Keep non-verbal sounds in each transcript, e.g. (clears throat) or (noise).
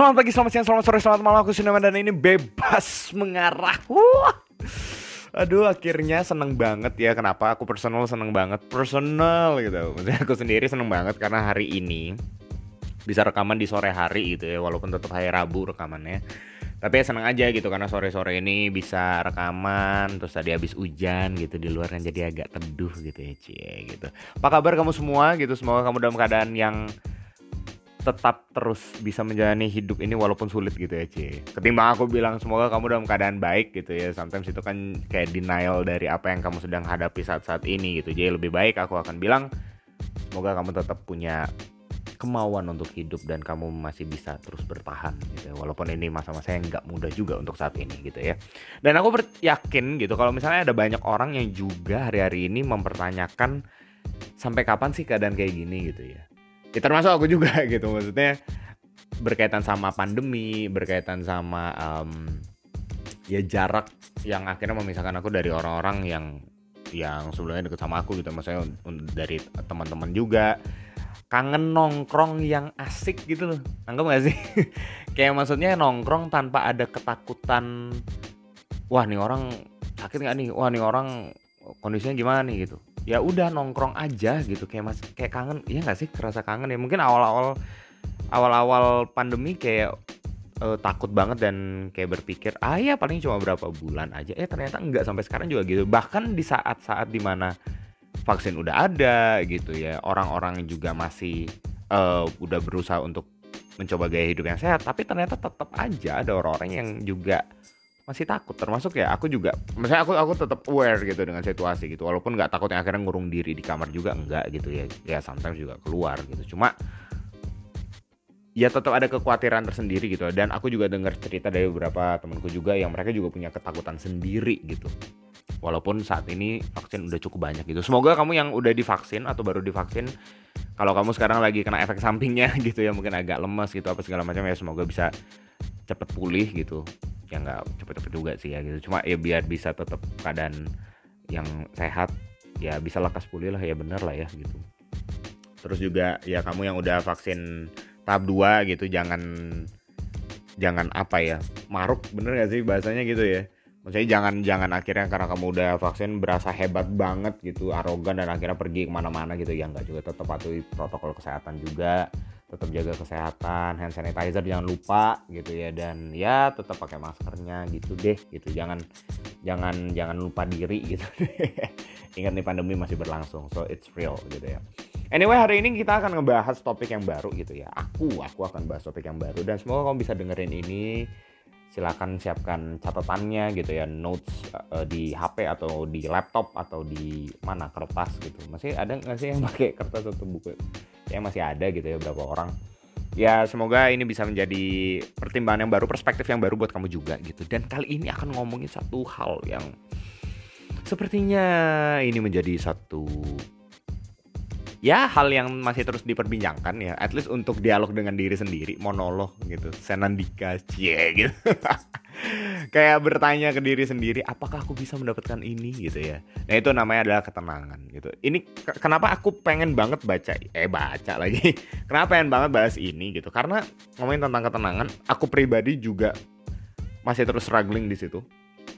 Selamat pagi, selamat siang, selamat sore, selamat malam. Aku Sinema dan ini bebas mengarah. Wah. Aduh akhirnya seneng banget ya. Kenapa? Aku personal seneng banget. Personal gitu. Maksudnya aku sendiri seneng banget Karena hari ini Bisa rekaman di sore hari gitu ya. Walaupun tetap hari Rabu rekamannya. Tapi ya seneng aja gitu karena sore-sore ini bisa rekaman terus tadi habis hujan gitu di luar kan jadi agak teduh gitu ya cie gitu. Apa kabar kamu semua? Gitu semoga kamu dalam keadaan yang tetap terus bisa menjalani hidup ini walaupun sulit gitu ya Ci. Ketimbang aku bilang semoga kamu dalam keadaan baik gitu ya. Sometimes itu kan kayak denial dari apa yang kamu sedang hadapi saat-saat ini gitu. Jadi lebih baik aku akan bilang semoga kamu tetap punya kemauan untuk hidup dan kamu masih bisa terus bertahan gitu ya. walaupun ini masa-masa yang nggak mudah juga untuk saat ini gitu ya. Dan aku yakin gitu kalau misalnya ada banyak orang yang juga hari-hari ini mempertanyakan sampai kapan sih keadaan kayak gini? gitu ya ya termasuk aku juga (laughs) gitu. Maksudnya berkaitan sama pandemi berkaitan sama um, ya jarak yang akhirnya memisahkan aku dari orang-orang yang yang sebelumnya deket sama aku gitu. Maksudnya dari teman-teman juga. Kangen nongkrong yang asik gitu loh. Anggap gak sih? (laughs) Kayak maksudnya nongkrong tanpa ada ketakutan wah nih orang sakit nggak nih? Wah nih orang kondisinya gimana nih? Gitu ya udah nongkrong aja gitu. Kayak mas kayak kangen iya nggak sih? Kerasa kangen ya. Mungkin awal-awal awal-awal pandemi kayak uh, takut banget dan kayak berpikir ah ya paling cuma berapa bulan aja. Eh ternyata enggak sampai sekarang juga gitu. Bahkan di saat-saat di mana vaksin udah ada gitu ya orang-orang juga masih uh, udah berusaha untuk mencoba gaya hidup yang sehat tapi ternyata tetap aja ada orang-orang yang juga masih takut. Termasuk ya aku juga misalnya aku aku tetap aware gitu dengan situasi gitu. Walaupun nggak takut yang akhirnya ngurung diri di kamar juga enggak gitu ya. Ya sometimes juga keluar gitu. Cuma ya tetap ada kekhawatiran tersendiri gitu. Dan aku juga dengar cerita dari beberapa temanku juga yang mereka juga punya ketakutan sendiri gitu. Walaupun saat ini vaksin udah cukup banyak gitu. Semoga kamu yang udah divaksin atau baru divaksin kalau kamu sekarang lagi kena efek sampingnya (laughs) gitu ya mungkin agak lemas gitu apa segala macam ya semoga bisa cepet pulih gitu ya nggak cepet-cepet juga sih ya gitu. Cuma ya biar bisa tetap keadaan yang sehat ya bisa lekas pulih lah ya bener lah ya gitu. Terus juga ya kamu yang udah vaksin tahap 2 gitu jangan jangan apa ya maruk bener gak sih bahasanya gitu ya? Maksudnya jangan jangan akhirnya karena kamu udah vaksin berasa hebat banget gitu arogan dan akhirnya pergi ke mana-mana gitu. Ya nggak juga tetap patuhi protokol kesehatan juga tetap jaga kesehatan hand sanitizer jangan lupa gitu ya. Dan ya tetap pakai maskernya gitu deh gitu. Jangan jangan jangan lupa diri gitu (laughs) ingat nih pandemi masih berlangsung so it's real gitu ya. Anyway hari ini kita akan ngebahas topik yang baru gitu ya. Aku aku akan bahas topik yang baru. Dan semoga kamu bisa dengerin ini. Silakan siapkan catatannya gitu ya. Notes uh, di HP atau di laptop atau di mana kertas gitu. Masih ada nggak sih yang pakai kertas atau buku ya masih ada gitu ya beberapa orang. Ya semoga ini bisa menjadi pertimbangan yang baru perspektif yang baru buat kamu juga gitu. Dan kali ini akan ngomongin satu hal yang sepertinya ini menjadi satu ya hal yang masih terus diperbincangkan ya. At least untuk dialog dengan diri sendiri monolog gitu. Senandika cie gitu (laughs) kayak bertanya ke diri sendiri apakah aku bisa mendapatkan ini? Gitu ya. Nah itu namanya adalah ketenangan gitu. Ini kenapa aku pengen banget baca eh baca lagi. (laughs) Kenapa pengen banget bahas ini gitu. Karena ngomongin tentang ketenangan aku pribadi juga masih terus struggling di situ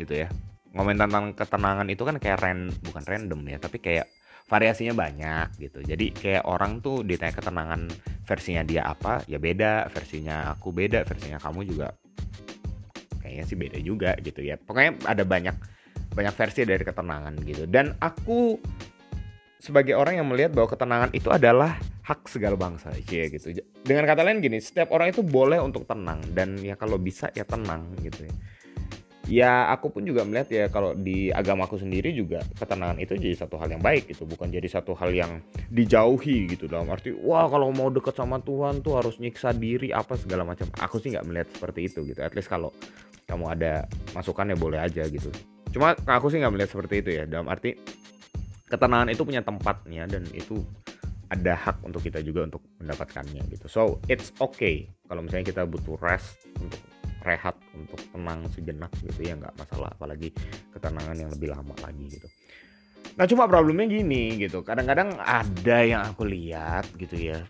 gitu ya. Ngomongin tentang ketenangan itu kan kayak ran bukan random ya tapi kayak variasinya banyak gitu. Jadi kayak orang tuh ditanya ketenangan versinya dia apa ya beda. Versinya aku beda versinya kamu juga kayaknya sih beda juga gitu ya. Pokoknya ada banyak banyak versi dari ketenangan gitu. Dan aku sebagai orang yang melihat bahwa ketenangan itu adalah hak segala bangsa ya gitu. Dengan kata lain gini setiap orang itu boleh untuk tenang. Dan ya kalau bisa ya tenang gitu ya. Ya aku pun juga melihat ya kalau di agamaku sendiri juga ketenangan itu jadi satu hal yang baik gitu. Bukan jadi satu hal yang dijauhi gitu. Dalam arti wah kalau mau deket sama Tuhan tuh harus nyiksa diri apa segala macam. Aku sih nggak melihat seperti itu gitu. At least kalau kamu ada masukan ya boleh aja gitu. Cuma aku sih nggak melihat seperti itu ya dalam arti ketenangan itu punya tempatnya dan itu ada hak untuk kita juga untuk mendapatkannya gitu. So it's okay. Kalau misalnya kita butuh rest untuk rehat untuk tenang sejenak gitu ya nggak masalah. Apalagi ketenangan yang lebih lama lagi gitu. Nah cuma problemnya gini gitu. Kadang-kadang ada yang aku lihat gitu ya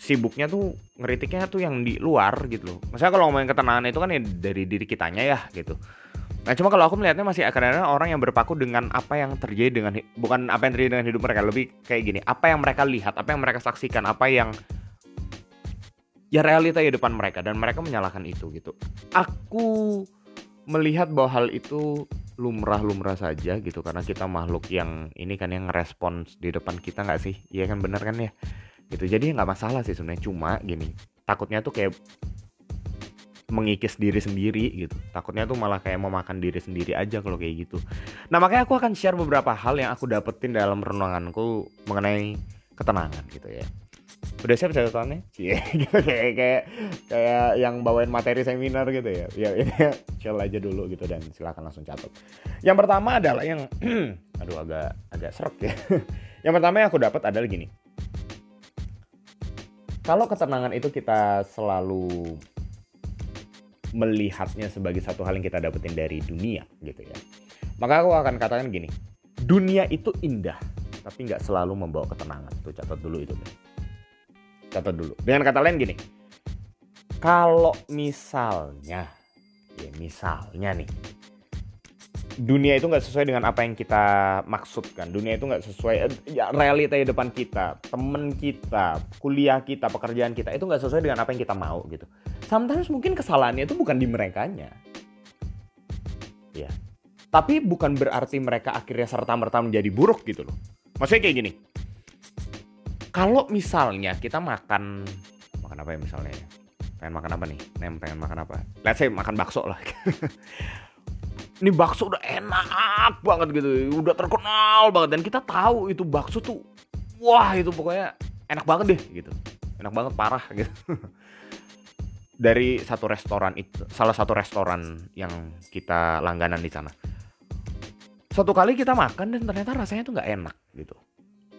sibuknya tuh ngeritiknya tuh yang di luar gitu loh. Maksudnya kalau ngomongin ketenangan itu kan ya dari diri kitanya ya gitu. Nah cuma kalau aku melihatnya masih ada orang yang berpaku dengan apa yang terjadi dengan bukan apa yang terjadi dengan hidup mereka lebih kayak gini apa yang mereka lihat apa yang mereka saksikan apa yang ya realita di depan mereka dan mereka menyalahkan itu gitu. Aku melihat bahwa hal itu lumrah-lumrah saja gitu karena kita makhluk yang ini kan yang respons di depan kita nggak sih? Iya kan bener kan ya? Gitu. Jadi nggak masalah sih sebenarnya cuma gini takutnya tuh kayak mengikis diri sendiri gitu. Takutnya tuh malah kayak memakan diri sendiri aja kalau kayak gitu. Nah makanya aku akan share beberapa hal yang aku dapetin dalam renunganku mengenai ketenangan gitu ya. Udah siap catatannya? Iya, (laughs) gitu kayak kayak kayak yang bawain materi seminar gitu ya. Ya ini chill aja dulu gitu dan silakan langsung catat. Yang pertama adalah yang (clears throat) aduh agak agak seret ya. (laughs) yang pertama yang aku dapat adalah gini. Kalau ketenangan itu kita selalu melihatnya sebagai satu hal yang kita dapetin dari dunia gitu ya. Maka aku akan katakan gini, dunia itu indah, tapi nggak selalu membawa ketenangan. Tuh catat dulu itu. Catat dulu. Dengan kata lain gini, kalau misalnya, ya misalnya nih, dunia itu nggak sesuai dengan apa yang kita maksudkan. Dunia itu nggak sesuai ya, realita di depan kita, temen kita, kuliah kita, pekerjaan kita itu nggak sesuai dengan apa yang kita mau gitu sometimes mungkin kesalahannya itu bukan di merekanya. Ya. Tapi bukan berarti mereka akhirnya serta-merta menjadi buruk gitu loh. Maksudnya kayak gini. Kalau misalnya kita makan makan apa ya misalnya? Pengen makan apa nih? Nem pengen makan apa? Let's say makan bakso lah. (laughs) Ini bakso udah enak banget gitu, udah terkenal banget. Dan kita tahu itu bakso tuh wah itu pokoknya enak banget deh gitu. Enak banget parah (laughs) gitu. dari satu restoran itu salah satu restoran yang kita langganan di sana. Satu kali kita makan dan ternyata rasanya tuh nggak enak gitu.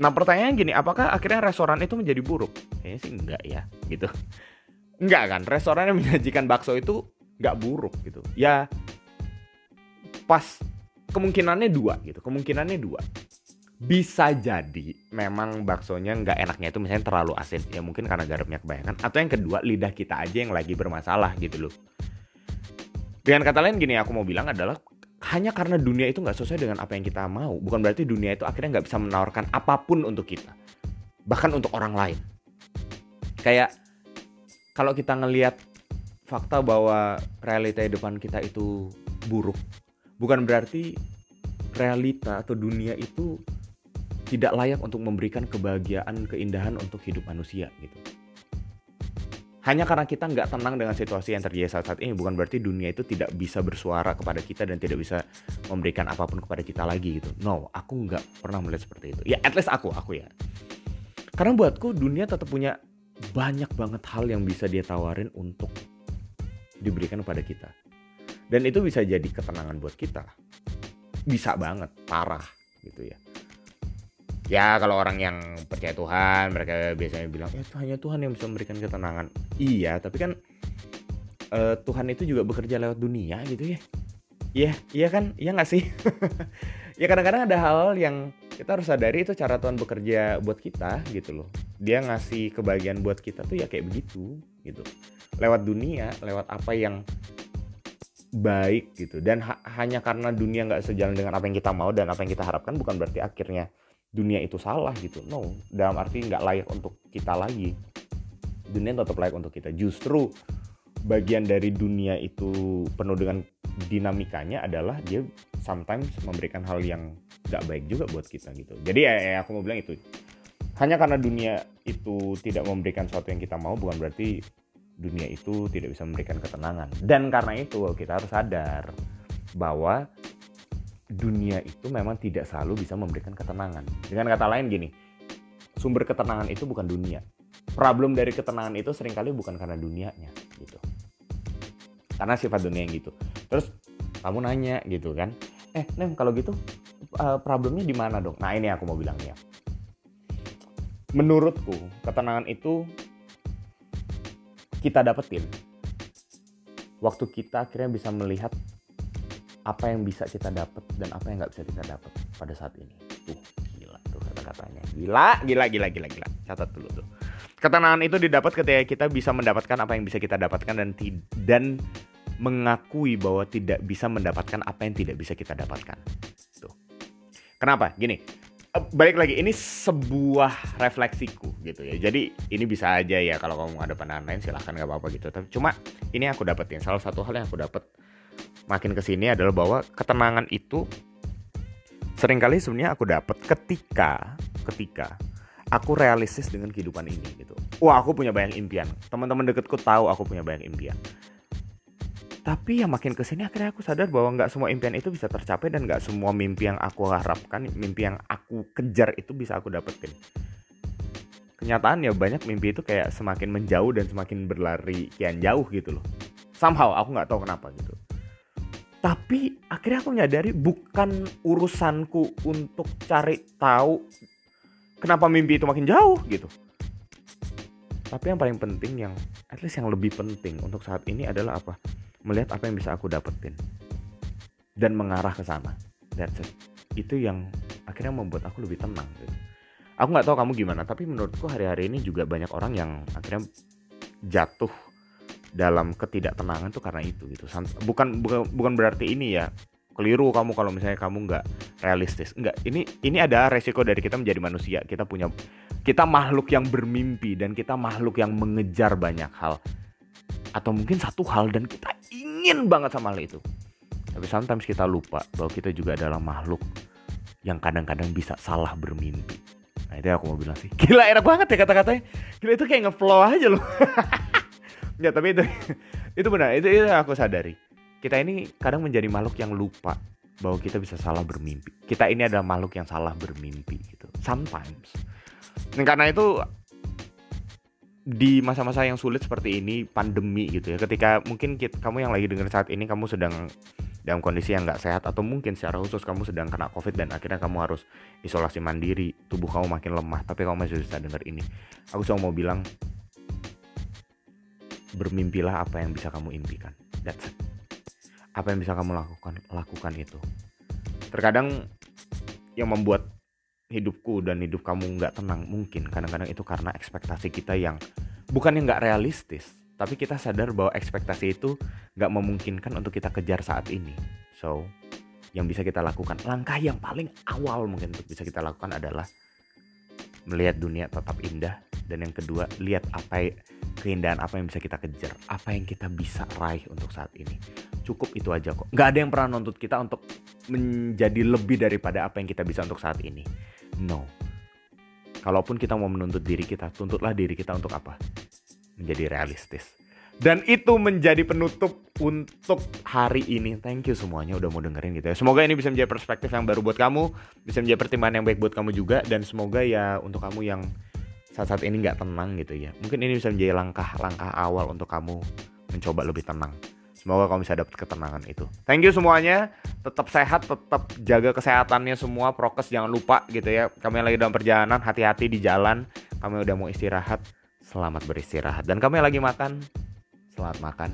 Nah pertanyaannya gini apakah akhirnya restoran itu menjadi buruk? Kayaknya sih enggak ya gitu. Enggak kan restoran yang menyajikan bakso itu nggak buruk gitu. Ya pas kemungkinannya dua gitu kemungkinannya dua. Bisa jadi memang baksonya nggak enaknya itu misalnya terlalu asin. Ya mungkin karena garamnya kebanyakan. Atau yang kedua lidah kita aja yang lagi bermasalah gitu loh. Dengan kata lain gini aku mau bilang adalah hanya karena dunia itu nggak sesuai dengan apa yang kita mau. Bukan berarti dunia itu akhirnya nggak bisa menawarkan apa pun untuk kita. Bahkan untuk orang lain. Kayak kalau kita ngelihat fakta bahwa realita depan kita itu buruk bukan berarti realita atau dunia itu tidak layak untuk memberikan kebahagiaan, keindahan untuk hidup manusia gitu. Hanya karena kita nggak tenang dengan situasi yang terjadi saat, saat ini bukan berarti dunia itu tidak bisa bersuara kepada kita dan tidak bisa memberikan apa pun kepada kita lagi gitu. No, aku nggak pernah melihat seperti itu. Ya, at least aku, aku ya. Karena buatku dunia tetap punya banyak banget hal yang bisa dia tawarin untuk diberikan kepada kita. Dan itu bisa jadi ketenangan buat kita. Bisa banget, parah gitu ya. Ya kalau orang yang percaya Tuhan mereka biasanya bilang ya hanya Tuhan yang bisa memberikan ketenangan. Iya tapi kan uh, Tuhan itu juga bekerja lewat dunia gitu ya. Iya iya kan? Iya nggak sih? (laughs) Ya kadang-kadang ada hal yang kita harus sadari itu cara Tuhan bekerja buat kita gitu loh. Dia ngasih kebahagiaan buat kita tuh ya kayak begitu gitu. Lewat dunia lewat apa yang baik gitu. Dan ha hanya karena dunia nggak sejalan dengan apa yang kita mau dan apa yang kita harapkan bukan berarti akhirnya dunia itu salah gitu. No dalam arti nggak layak untuk kita lagi. Dunia tetap layak untuk kita. Justru bagian dari dunia itu penuh dengan dinamikanya adalah dia sometimes memberikan hal yang nggak baik juga buat kita gitu. Jadi ya, ya aku mau bilang itu. Hanya karena dunia itu tidak memberikan sesuatu yang kita mau bukan berarti dunia itu tidak bisa memberikan ketenangan dan karena itu kita harus sadar bahwa dunia itu memang tidak selalu bisa memberikan ketenangan. Dengan kata lain gini, sumber ketenangan itu bukan dunia. Problem dari ketenangan itu sering kali bukan karena dunianya gitu. Karena sifat dunia yang gitu. Terus kamu nanya gitu kan, eh Nem kalau gitu uh, problemnya di mana dong? Nah ini aku mau bilangnya. Menurutku ketenangan itu kita dapetin waktu kita akhirnya bisa melihat apa yang bisa kita dapat dan apa yang nggak bisa kita dapat pada saat ini. Tuh, gila tuh kata-katanya. Gila, gila, gila, gila, gila. Catat dulu tuh. Ketenangan itu didapat ketika kita bisa mendapatkan apa yang bisa kita dapatkan dan dan mengakui bahwa tidak bisa mendapatkan apa yang tidak bisa kita dapatkan. Tuh. Kenapa? Gini, balik lagi ini sebuah refleksiku gitu ya. Jadi ini bisa aja ya kalau kamu ada pandangan lain silahkan nggak apa-apa gitu. Tapi cuma ini aku dapetin salah satu hal yang aku dapat makin ke sini adalah bahwa ketenangan itu sering kali sebenarnya aku dapat ketika ketika aku realistis dengan kehidupan ini gitu. Wah aku punya banyak impian. Teman-teman deketku tahu aku punya banyak impian tapi yang makin ke sini akhirnya aku sadar bahwa nggak semua impian itu bisa tercapai dan nggak semua mimpi yang aku harapkan mimpi yang aku kejar itu bisa aku dapetin. Kenyataannya banyak mimpi itu kayak semakin menjauh dan semakin berlari kian jauh gitu loh. Somehow aku nggak tahu kenapa gitu. Tapi akhirnya aku menyadari bukan urusanku untuk cari tahu kenapa mimpi itu makin jauh gitu. Tapi yang paling penting yang at least yang lebih penting untuk saat ini adalah apa melihat apa yang bisa aku dapetin. Dan mengarah ke sana. That's it. Itu yang akhirnya membuat aku lebih tenang gitu. aku nggak tahu kamu gimana tapi menurutku hari-hari ini juga banyak orang yang akhirnya jatuh dalam ketidaktenangan tuh karena itu gitu. Bukan bukan berarti ini ya keliru kamu kalau misalnya kamu nggak realistis. Nggak ini ini ada resiko dari kita menjadi manusia. Kita punya kita makhluk yang bermimpi dan kita makhluk yang mengejar banyak hal atau mungkin satu hal dan kita ingin banget sama hal itu. Tapi sometimes kita lupa bahwa kita juga adalah makhluk yang kadang-kadang bisa salah bermimpi. Nah itu yang aku mau bilang sih. (laughs) Gila enak banget ya kata-katanya. Gila itu kayak ngeflow aja loh. (laughs) ya tapi itu (laughs) itu benar. Itu, itu aku sadari. Kita ini kadang menjadi makhluk yang lupa bahwa kita bisa salah bermimpi. Kita ini adalah makhluk yang salah bermimpi gitu. Sometimes. Dan karena itu di masa-masa yang sulit seperti ini pandemi gitu ya. Ketika mungkin kita, kamu yang lagi dengar saat ini kamu sedang dalam kondisi yang nggak sehat atau mungkin secara khusus kamu sedang kena covid dan akhirnya kamu harus isolasi mandiri tubuh kamu makin lemah tapi kamu masih bisa dengar ini. Aku cuma mau bilang bermimpilah apa yang bisa kamu impikan. That's it. Apa yang bisa kamu lakukan lakukan itu. Terkadang yang membuat hidupku dan hidup kamu nggak tenang mungkin. Kadang-kadang itu karena ekspektasi kita yang bukan yang nggak realistis tapi kita sadar bahwa ekspektasi itu nggak memungkinkan untuk kita kejar saat ini. So yang bisa kita lakukan langkah yang paling awal mungkin untuk bisa kita lakukan adalah melihat dunia tetap indah dan yang kedua lihat apa keindahan apa yang bisa kita kejar apa yang kita bisa raih untuk saat ini. Cukup itu aja kok. Nggak ada yang pernah nuntut kita untuk menjadi lebih daripada apa yang kita bisa untuk saat ini No. Kalaupun kita mau menuntut diri kita, tuntutlah diri kita untuk apa? Menjadi realistis. Dan itu menjadi penutup untuk hari ini. Thank you semuanya udah mau dengerin gitu ya. Semoga ini bisa menjadi perspektif yang baru buat kamu, bisa menjadi pertimbangan yang baik buat kamu juga, dan semoga ya untuk kamu yang saat-saat ini nggak tenang gitu ya. Mungkin ini bisa menjadi langkah-langkah awal untuk kamu mencoba lebih tenang. Semoga kamu bisa dapat ketenangan itu. Thank you semuanya. Tetap sehat, tetap jaga kesehatannya semua. Prokes jangan lupa gitu ya. Kami lagi dalam perjalanan, hati-hati di jalan. Kami udah mau istirahat, selamat beristirahat. Dan kami lagi makan, selamat makan.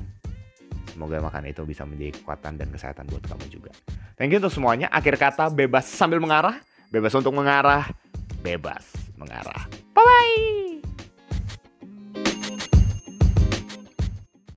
Semoga makan itu bisa menjadi kekuatan dan kesehatan buat kamu juga. Thank you untuk semuanya. Akhir kata bebas sambil mengarah, bebas untuk mengarah, bebas mengarah. Bye bye.